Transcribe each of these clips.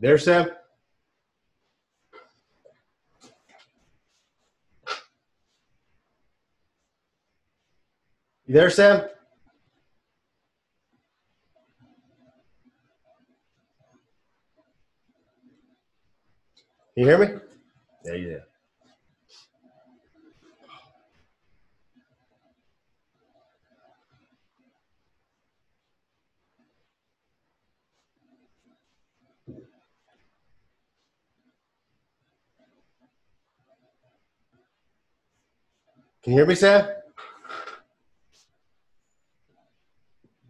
There, Sam? You there, Sam? You hear me? Yeah, you. Can you hear me, Sam?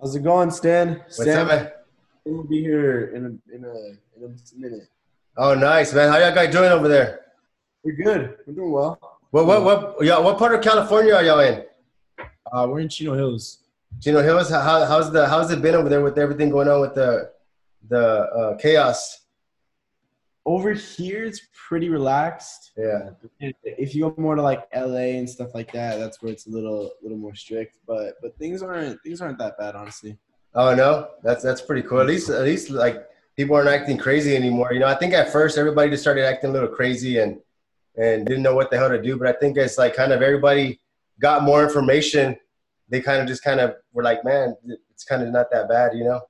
How's it going, Stan? What's Stan, up, man? We'll be here in a, in a, in a minute. Oh, nice, man. How y'all guys doing over there? We're good. We're doing well. What, what, what, y'all, what part of California are y'all in? Uh, we're in Chino Hills. Chino Hills. How, how's the how's it been over there with everything going on with the the uh, chaos? Over here, it's pretty relaxed. Yeah. If you go more to like LA and stuff like that, that's where it's a little little more strict. But but things aren't things aren't that bad, honestly. Oh no, that's that's pretty cool. At least at least like people aren't acting crazy anymore. You know, I think at first everybody just started acting a little crazy and and didn't know what the hell to do. But I think it's like kind of everybody got more information. They kind of just kind of were like, man, it's kind of not that bad, you know.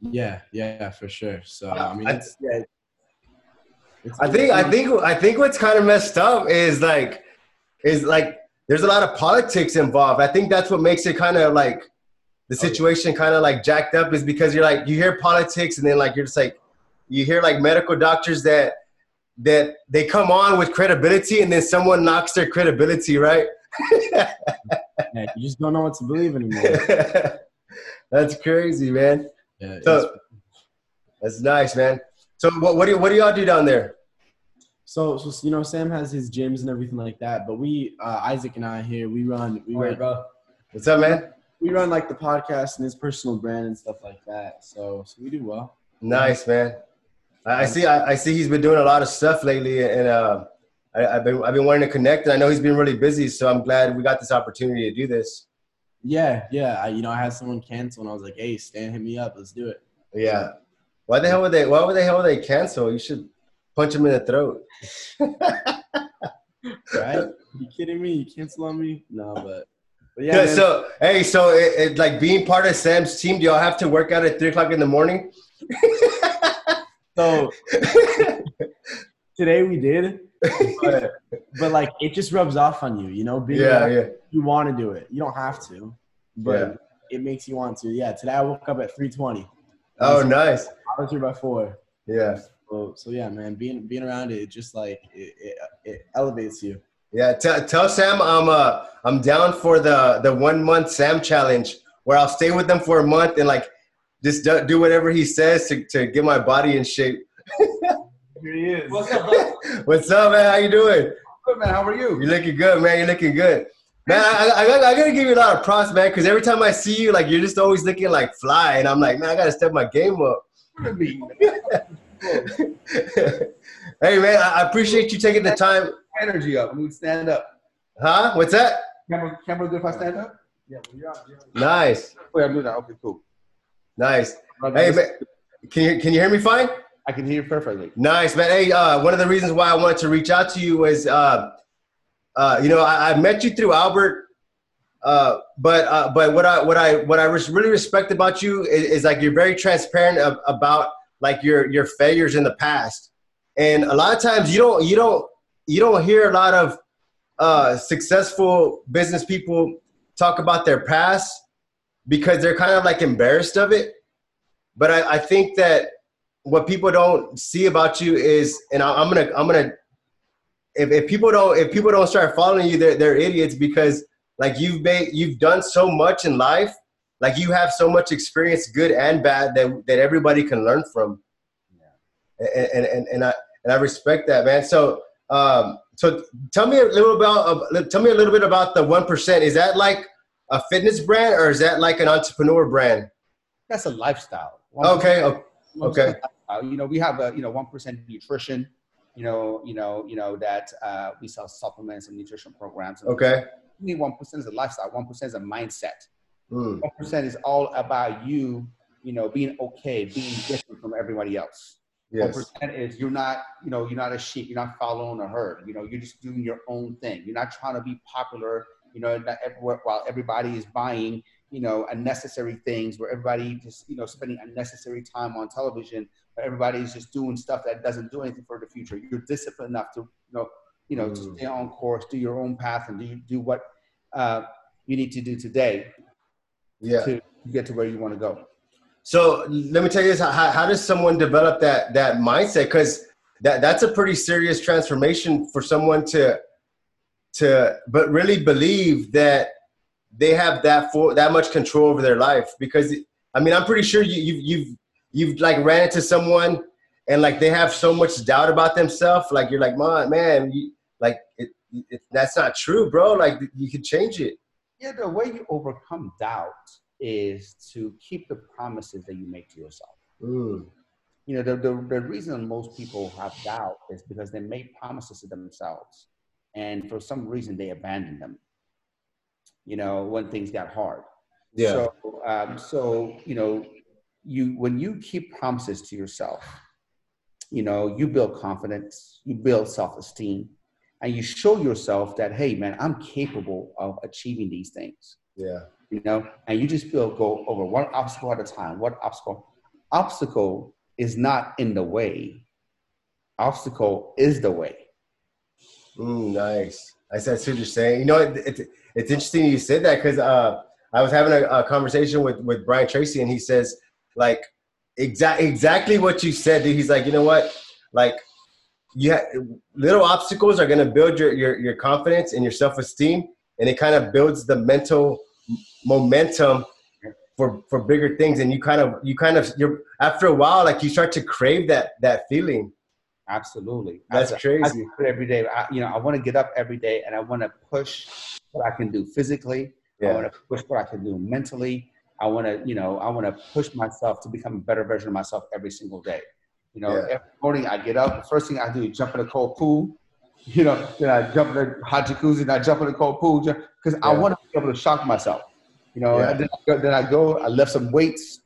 Yeah, yeah, for sure. So I mean, I- it's, yeah, it's I think I think I think what's kind of messed up is like is like there's a lot of politics involved. I think that's what makes it kind of like the Oh, situation kind of like jacked up is because you're like you hear politics and then like you're just like you hear like medical doctors that that they come on with credibility and then someone knocks their credibility, right? yeah, you just don't know what to believe anymore. that's crazy, man. Yeah, So- That's nice, man. So what what do what do y'all do down there? So, so you know, Sam has his gyms and everything like that. But we, uh, Isaac and I here, we run, we run, bro. What's up, man? we run like the podcast and his personal brand and stuff like that. So, so we do well. Nice, man. I, I see. I, I see. He's been doing a lot of stuff lately, and uh, I, I've been I've been wanting to connect, and I know he's been really busy. So I'm glad we got this opportunity to do this. Yeah, yeah. I, you know, I had someone cancel, and I was like, "Hey, Stan, hit me up. Let's do it." Yeah. Why the hell would they? Why would the hell would they cancel? You should punch him in the throat. Right? you kidding me? You cancel on me? No, but, but yeah. Man. so hey, so it, it, like being part of Sam's team, do y'all have to work out at three o'clock in the morning? so today we did, but, but like it just rubs off on you. You know, being yeah, around- yeah. you want to do it. You don't have to, but Yeah. it makes you want to. Yeah. Today I woke up at three twenty. Oh, nice. I was here by four. Yeah, So, so yeah, man, being being around it, it just like it, it, it elevates you. yeah. T- tell Sam I'm uh I'm down for the the one month Sam challenge where I'll stay with them for a month and like just do, do whatever he says to to get my body in shape. Here he is. What's up. What's up, man? How you doing? Good man. How are you? You're looking good, man. You're looking good. Man, I, I, I, gotta- I gotta give you a lot of props, man, because every time I see you, like, you're just always looking like fly. And I'm like, man, I gotta step my game up. hey, man, I I appreciate you taking the time. Energy up. We stand up. Huh? What's that? Camera, camera good if I stand up? Yeah, well, you're on, you're. Nice. Oh, yeah, I'm doing that. Okay, cool. Nice. Hey, man, can you, can you hear me fine? I can hear you perfectly. Nice, man. Hey, uh, one of the reasons why I wanted to reach out to you was, uh, uh, you know, I, I met you through Albert, uh, but uh, but what I what I what I res- really respect about you is, is like you're very transparent ab- about like your your failures in the past, and a lot of times you don't you don't you don't hear a lot of uh, successful business people talk about their past because they're kind of like embarrassed of it. But I, I think that what people don't see about you is, and I, I'm gonna, I'm gonna, if, if people don't, if people don't start following you, they're, they're idiots because like you've made, you've done so much in life, like you have so much experience, good and bad, that that everybody can learn from. And and and, and I and I respect that, man. So um, so tell me a little about, uh, tell me a little bit about the one percent. Is that like a fitness brand or is that like an entrepreneur brand? That's a lifestyle. Okay, o- okay. Uh, you know, we have a you know one percent nutrition. You know, you know, you know that uh, we sell supplements and nutrition programs. okay. Only one percent is a lifestyle. One percent is a mindset. Hmm. One percent is all about you. You know, being okay, being different from everybody else. One Yes. percent is you're not, you know, you're not a sheep. You're not following a herd. You know, you're just doing your own thing. You're not trying to be popular. You know, not everywhere, while everybody is buying, you know, unnecessary things, where everybody just, you know, spending unnecessary time on television. Where everybody's just doing stuff that doesn't do anything for the future. You're disciplined enough to, you know, you know, to Mm. stay on course, do your own path, and do do what uh, you need to do today Yeah. to get to where you want to go. So let me tell you this: how, how does someone develop that that mindset? Because that that's a pretty serious transformation for someone to to but really believe that they have that for that much control over their life. Because I mean, I'm pretty sure you you've you've you've like ran into someone and like they have so much doubt about themselves. Like you're like, man, man, you, like it, it, that's not true, bro. Like you could change it. Yeah, the way you overcome doubt is to keep the promises that you make to yourself. Mm, You know, the, the, the reason most people have doubt is because they made promises to themselves and for some reason they abandoned them, you know, when things got hard. yeah. So, um, so, you know, you, when you keep promises to yourself, you know, you build confidence, you build self-esteem, and you show yourself that, hey, man, I'm capable of achieving these things yeah. you know, and you just feel go over one obstacle at a time. What obstacle? Obstacle is not in the way. Obstacle is the way. Mm, nice. I said, what you're saying. You know, it, it, it's interesting you said that because uh, I was having a, a conversation with, with Brian Tracy, and he says, like, exact exactly what you said. Dude. He's like, you know what? Like, you ha- little obstacles are going to build your, your, your confidence and your self esteem, and it kind of builds the mental momentum for, for bigger things. And you kind of, you kind of, you're after a while, like you start to crave that that feeling. Absolutely. That's I- I crazy. it every day. I, you know, I want to get up every day and I want to push what I can do physically. yeah. I want to push what I can do mentally. I want to, you know, I want to push myself to become a better version of myself every single day. You know, Yeah. every morning I get up, the first thing I do is jump in a cold pool. You know, then I jump in a hot jacuzzi and I jump in a cold pool because I want to be able to shock myself. You know, Yeah. and then, I go, then I go, I lift some weights,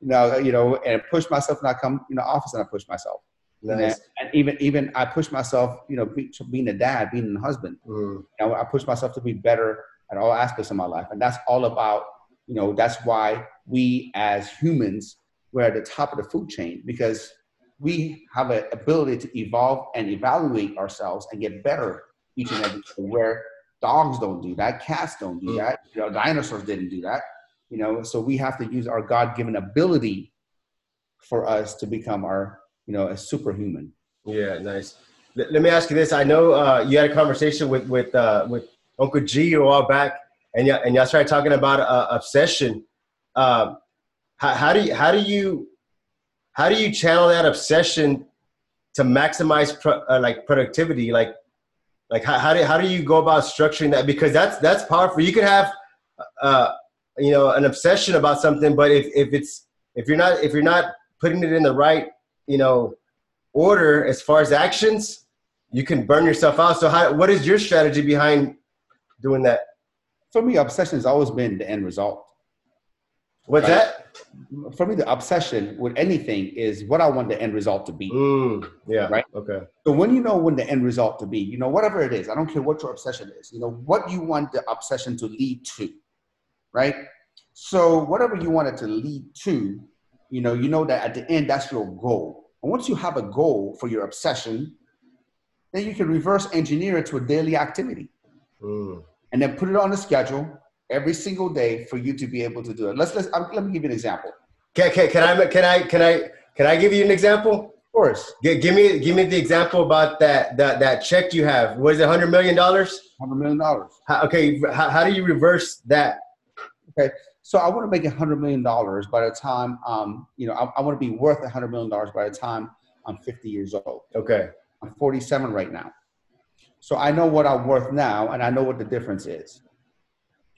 you know, you know, and push myself and I come, you know, office and I push myself. Nice. and even even I push myself, you know, be, to being a dad, being a husband. Mm, You know, I push myself to be better at all aspects of my life, and that's all about, you know, that's why we as humans we're at the top of the food chain because we have an ability to evolve and evaluate ourselves and get better each and every day. Where dogs don't do that, cats don't do Mm. that, you know, dinosaurs didn't do that. You know, so we have to use our God-given ability for us to become our, you know, a superhuman. Yeah, nice. Let, let me ask you this. I know uh, you had a conversation with with uh, with Uncle G a while back, and y- and y'all started talking about uh, obsession. Um, how, how do you how do you how do you channel that obsession to maximize pro, uh, like productivity? Like like how, how do how do you go about structuring that? Because that's that's powerful. You could have uh, you know an obsession about something, but if if it's if you're not if you're not putting it in the right you know order as far as actions, you can burn yourself out. So, how, what is your strategy behind doing that? For me, obsession has always been the end result. What's Right. that? For me, the obsession with anything is what I want the end result to be. Mm, yeah. Right. Okay. So when you know when the end result to be, you know, whatever it is, I don't care what your obsession is, you know, what you want the obsession to lead to, right? So whatever you want it to lead to, you know, you know that at the end, that's your goal. And once you have a goal for your obsession, then you can reverse engineer it to a daily activity Mm, and then put it on a schedule every single day for you to be able to do it. Let's, let's, um, let me give you an example. Can, can, can I can I can I can I give you an example? Of course, Give, give me give me the example about that that that check you have. Was it hundred million dollars? $100 million. Okay. How, how do you reverse that? Okay. So I want to make a hundred million dollars by the time, um, you know, I, I want to be worth a hundred million dollars by the time I'm 50 years old. Okay. I'm 47 right now. So I know what I'm worth now, and I know what the difference is,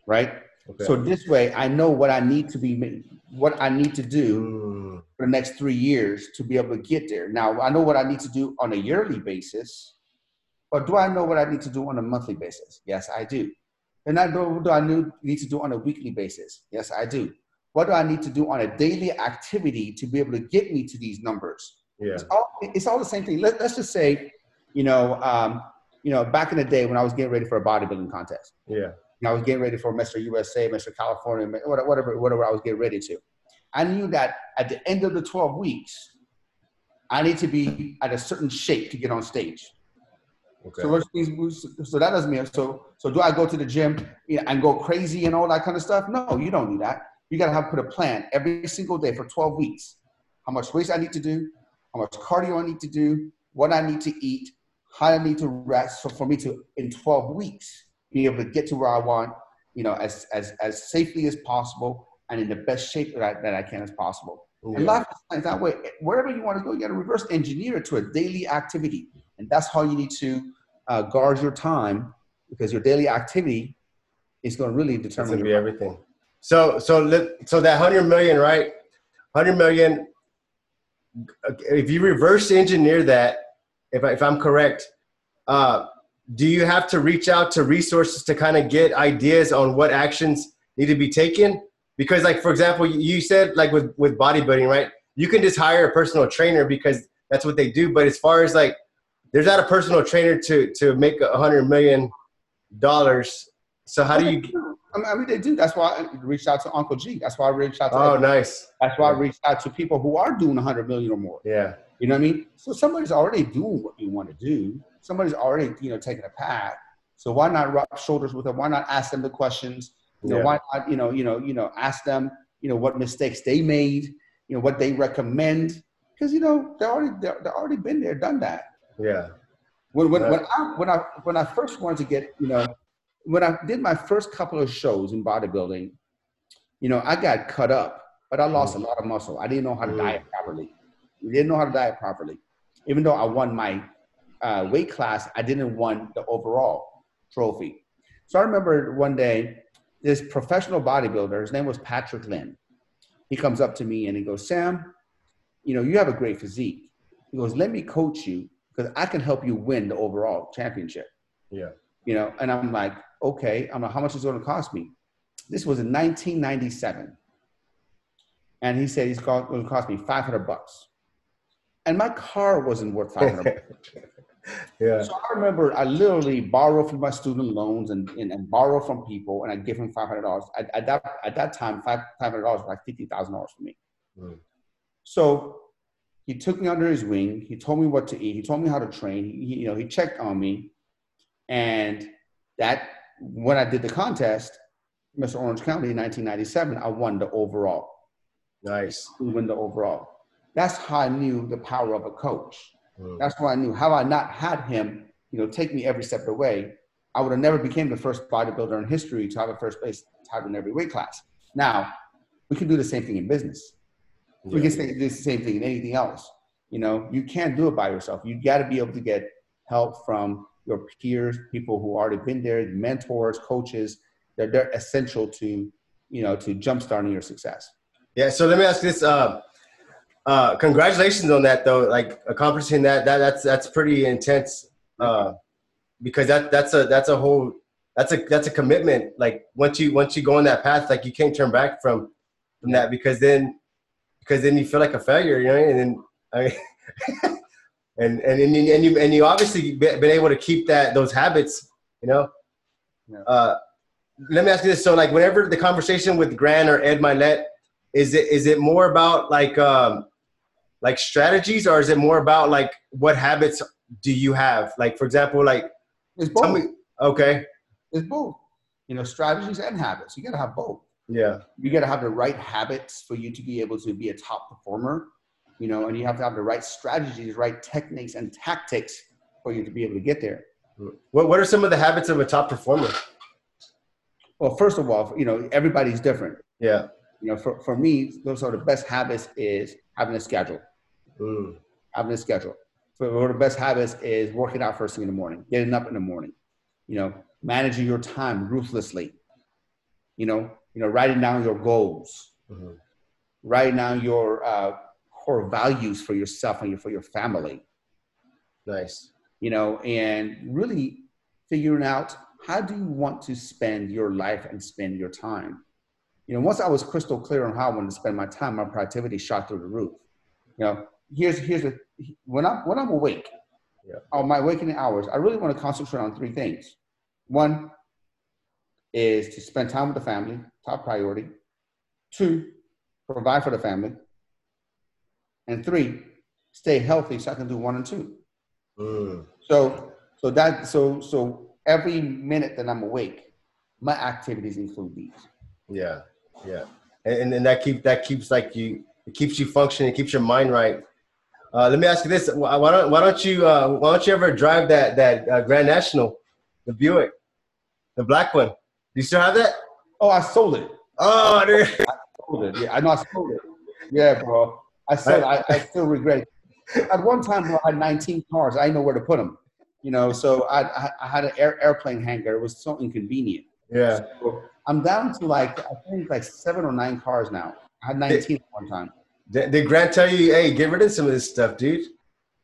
right? Okay. So this way, I know what I need to be, what I need to do Mm, for the next three years to be able to get there. Now I know what I need to do on a yearly basis, but do I know what I need to do on a monthly basis? Yes, I do. And I know what do I need to do on a weekly basis? Yes, I do. What do I need to do on a daily activity to be able to get me to these numbers? Yeah. It's all, it's all the same thing. Let, let's just say, you know, um, you know, back in the day when I was getting ready for a bodybuilding contest, Yeah. Know, I was getting ready for Mr. USA, Mr. California, whatever, whatever I was getting ready to. I knew that at the end of the 12 weeks, I need to be at a certain shape to get on stage. Okay. So, means, so that doesn't mean so. So do I go to the gym and go crazy and all that kind of stuff? No, you don't do that. You gotta have put a plan every single day for 12 weeks. How much weight I need to do, how much cardio I need to do, what I need to eat, how I need to rest. So for me to in 12 weeks be able to get to where I want, you know, as as as safely as possible and in the best shape that I, that I can as possible. And Yeah. life is that way. Wherever you want to go, you got to reverse engineer it to a daily activity, and that's how you need to uh, guard your time because your daily activity is going to really determine gonna be your. everything. So so let, so that hundred million, right? Hundred million. If you reverse engineer that, if I, if I'm correct, uh, do you have to reach out to resources to kind of get ideas on what actions need to be taken? Because like for example, you said like with with bodybuilding, right? You can just hire a personal trainer because that's what they do. But as far as like, there's not a personal trainer to to make a hundred million dollars. So how do you? I mean, I mean, they do. That's why I reached out to Uncle G. That's why I reached out to. Oh, nice. That's why I reached out to people who are doing 100 million or more. Yeah. You know what I mean? So somebody's already doing what you want to do. Somebody's already, you know, taking a path. So why not rub shoulders with them? Why not ask them the questions? You know, Yeah. why not, you know, you know, you know, ask them, you know, what mistakes they made, you know, what they recommend. Because you know, they're already they're, they're already been there, done that. Yeah. When when, when I when I when I first wanted to get, you know, when I did my first couple of shows in bodybuilding, you know, I got cut up, but I lost a lot of muscle. I didn't know how to Mm. diet properly. Didn't know how to diet properly. Even though I won my uh, weight class, I didn't won the overall trophy. So I remember one day, this professional bodybuilder, his name was Patrick Lynn. He comes up to me and he goes, Sam, you know, you have a great physique. He goes, let me coach you because I can help you win the overall championship Yeah. you know, and I'm like, okay, I'm like, how much is it going to cost me? This was in 1997. And he said he's going to cost me 500 bucks. And my car wasn't worth 500 bucks. yeah. So I remember I literally borrowed from my student loans and, and, and borrow from people and I give him $500. At, at, that, at that time, $500 was like $50,000 for me. Mm. So he took me under his wing. He told me what to eat. He told me how to train. He, you know, he checked on me. And that, when I did the contest, Mr. Orange County in 1997, I won the overall. Nice. We won the overall. That's how I knew the power of a coach. Mm. That's why I knew. How I not had him, you know, take me every step of the way, I would have never became the first bodybuilder in history to have a first place title in every weight class. Now, we can do the same thing in business. We can say do the same thing in anything else. You know, you can't do it by yourself. You got to be able to get help from your peers, people who already been there, mentors, coaches. They're, they're essential to, you know, to jumpstarting your success. Yeah. So let me ask this. Uh, uh, congratulations on that, though. Like accomplishing that. That that's that's pretty intense. Uh, because that that's a that's a whole that's a that's a commitment. Like once you once you go on that path, like you can't turn back from from that because then because then you feel like a failure, you know. And then I mean, and and and you and you, and you obviously been able to keep that those habits, you know. Yeah. Uh, let me ask you this: so, like, whenever the conversation with Grant or Ed Mylett, is it is it more about like um, like strategies, or is it more about like what habits do you have? Like, for example, like It's tell both. me. Okay. It's both. You know, strategies and habits. You got to have both. Yeah. you got to have the right habits for you to be able to be a top performer you know and you have to have the right strategies right techniques and tactics for you to be able to get there What What are some of the habits of a top performer? well first of all you know everybody's different Yeah. you know for, for me those are the best habits is having a schedule Mm. having a schedule so one of the best habits is working out first thing in the morning getting up in the morning you know managing your time ruthlessly you know you know writing down your goals Mhm. writing down your uh, core values for yourself and your, for your family, Nice. you know, and really figuring out how do you want to spend your life and spend your time. You know, once I was crystal clear on how I wanted to spend my time, my productivity shot through the roof. You know, here's here's a when I'm when I'm awake, Yeah. on my waking hours, I really want to concentrate on three things. One is to spend time with the family, top priority. Two, provide for the family. And three, stay healthy so I can do one and two. Mm. So so that so so every minute that I'm awake, my activities include these. Yeah, yeah, and and, and that keep that keeps like you it keeps you functioning, it keeps your mind right. Uh, let me ask you this: Why don't why don't you uh, why don't you ever drive that that uh, Grand National, the Buick, the black one? Do you still have that? Oh, I sold it. Oh, dude. sold it. Yeah, I know I sold it. Yeah, bro. I it. I, I still regret it. At one time, bro, I had 19 cars. I didn't know where to put them. You know, so I, I, I had an air, airplane hangar. It was so inconvenient. yeah. So I'm down to like, I think like seven or nine cars now. I had 19 at one time. Did, did Grant tell you, hey, get rid of some of this stuff, dude?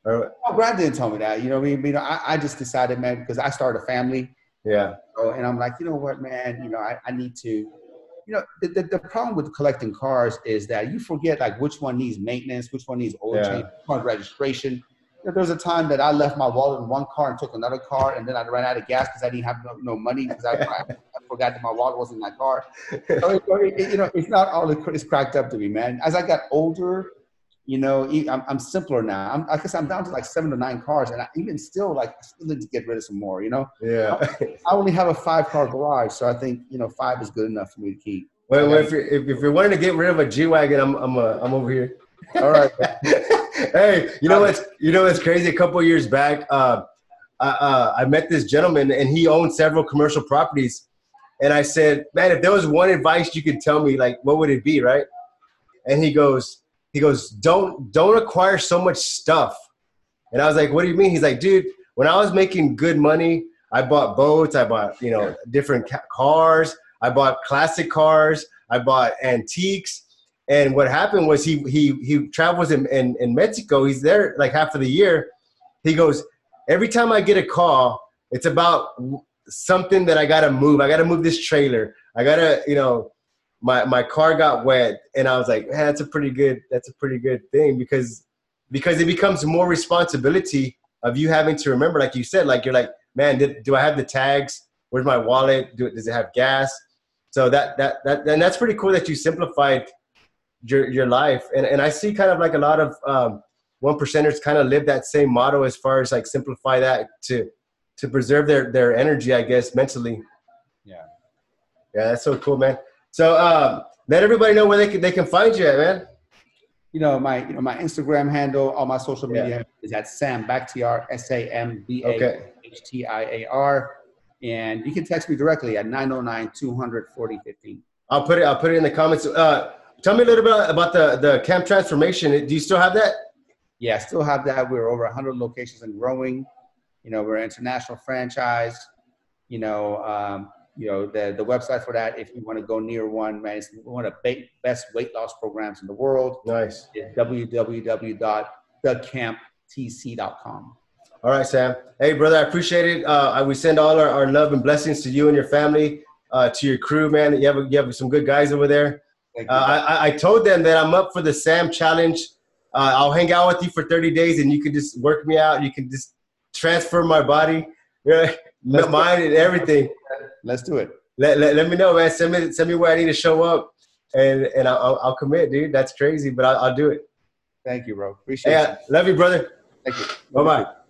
Or, Oh, Brad didn't tell me that. You know what I mean? You know, I, I just decided, man, because I started a family. yeah, So, and I'm like, you know what, man, you know, I, I need to, you know, the, the, the problem with collecting cars is that you forget like which one needs maintenance, which one needs oil Yeah. change, registration. You know, there was a time that I left my wallet in one car and took another car, and then I ran out of gas because I didn't have no, no money because I, I, I forgot that my wallet was in my car. So, it, it- you know, it's not all it's cracked up to be, man. As I got older, you know, I'm, I'm simpler now. I'm, I guess I'm down to like seven to nine cars, and I, even still, like, I still need to get rid of some more. You know, yeah. I only have a five car garage, so I think you know five is good enough for me to keep. well, well, if you're if, if you're wanting to get rid of a G wagon, I'm I'm uh, I'm over here. All right. hey, you know what's you know what's crazy? A couple of years back, uh, uh, I met this gentleman, and he owned several commercial properties. And I said, "Man, if there was one advice you could tell me, like, what would it be?" Right? And he goes, he goes, "Don't don't acquire so much stuff." And I was like, "What do you mean?" He's like, "Dude, when I was making good money, I bought boats, I bought you know different ca- cars, I bought classic cars, I bought antiques." And what happened was he he he travels in, in, in Mexico. He's there like half of the year. He goes, every time I get a call, it's about something that I gotta move. I gotta move this trailer. I gotta, you know, my my car got wet, and I was like, man, that's a pretty good that's a pretty good thing because because it becomes more responsibility of you having to remember, like you said, like you're like, man, did, do I have the tags? Where's my wallet? Do, does it have gas? So that that that and that's pretty cool that you simplified your your life and and I see kind of like a lot of um, one percenters kind of live that same motto as far as like simplify that to to preserve their their energy I guess mentally. Yeah. Yeah, that's so cool, man. So um, let everybody know where they can they can find you at, man. You know my you know my Instagram handle, all my social Yeah. media is at Sam Bakhtiar, S A M B A. H T I A R, and you can text me directly at 909 200 4015. I'll put it I'll put it in the comments. Uh, tell me a little bit about the the camp transformation. Do you still have that? Yeah, I still have that. We're over 100 locations and growing. You know, we're an international franchise. You know, um, you know the the website for that. If you want to go near one, man, it's one of the best weight loss programs in the world. Nice. Www.thecamptc.com. All right, Sam. Hey, brother, I appreciate it. Uh, we send all our, our love and blessings to you and your family, uh, to your crew, man. You have, you have some good guys over there. Uh, I, I- I told them that I'm up for the Sam challenge. Uh, I'll hang out with you for 30 days and you can just work me out. You can just transfer my body, yeah, mind and everything. Let's do it. Let, let, let me know, man. Send me, send me where I need to show up and, and I'll, I'll- commit, dude. That's crazy, but I'll, I'll do it. Thank you, bro. Appreciate it. I love you, brother. Thank you. Bye-bye.